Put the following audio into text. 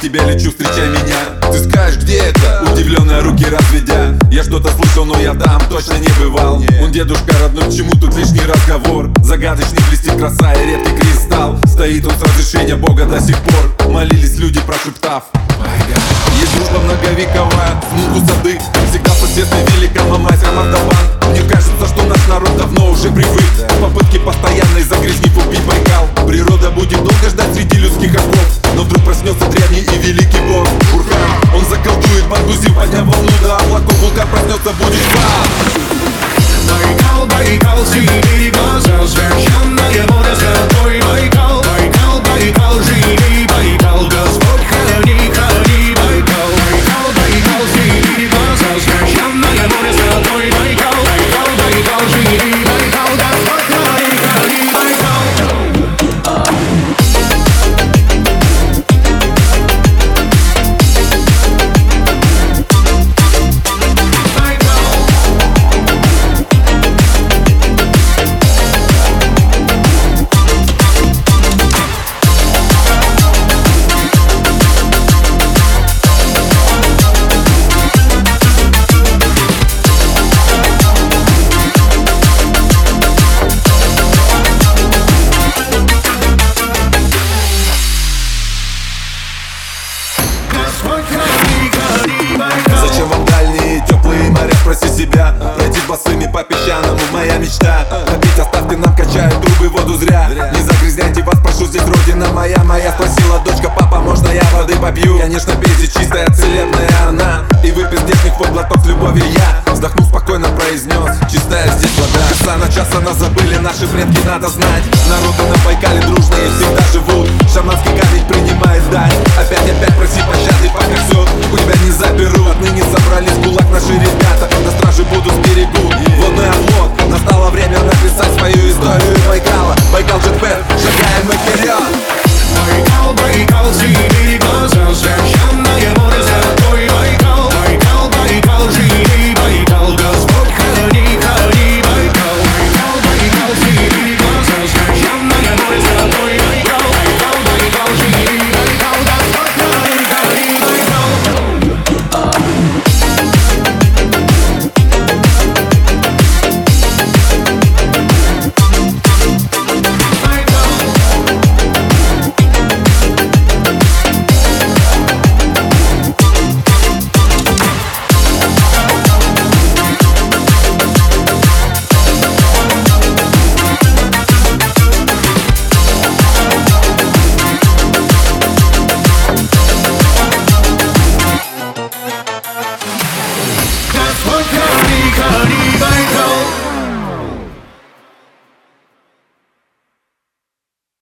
тебя лечу, встречай меня. Ты скажешь, где это? Удивленные руки разведя. Я что-то слышал, но я там точно не бывал. Он дедушка родной, к чему тут лишний разговор? Загадочный блестит краса и редкий кристалл. Стоит он с разрешения Бога до сих пор. Молились люди, прошептав Есть дружба многовековая, внуку сады. Всегда в соседстве велика мамась Ромардован Мне кажется, что наш народ давно уже спроси себя. Пройти босыми по песчаному, моя мечта. Попить оставьте нам, качают трубы, воду зря. Не загрязняйте вас, прошу, здесь родина моя Моя. Спросила дочка, папа, можно я воды попью? Конечно, пейте чистая, целебная она И выпив здешних под глоток с любовью я. Вздохнув спокойно произнес, чистая здесь вода Часа на час она забыли, наши предки надо знать. Народы на Байкале дружные всегда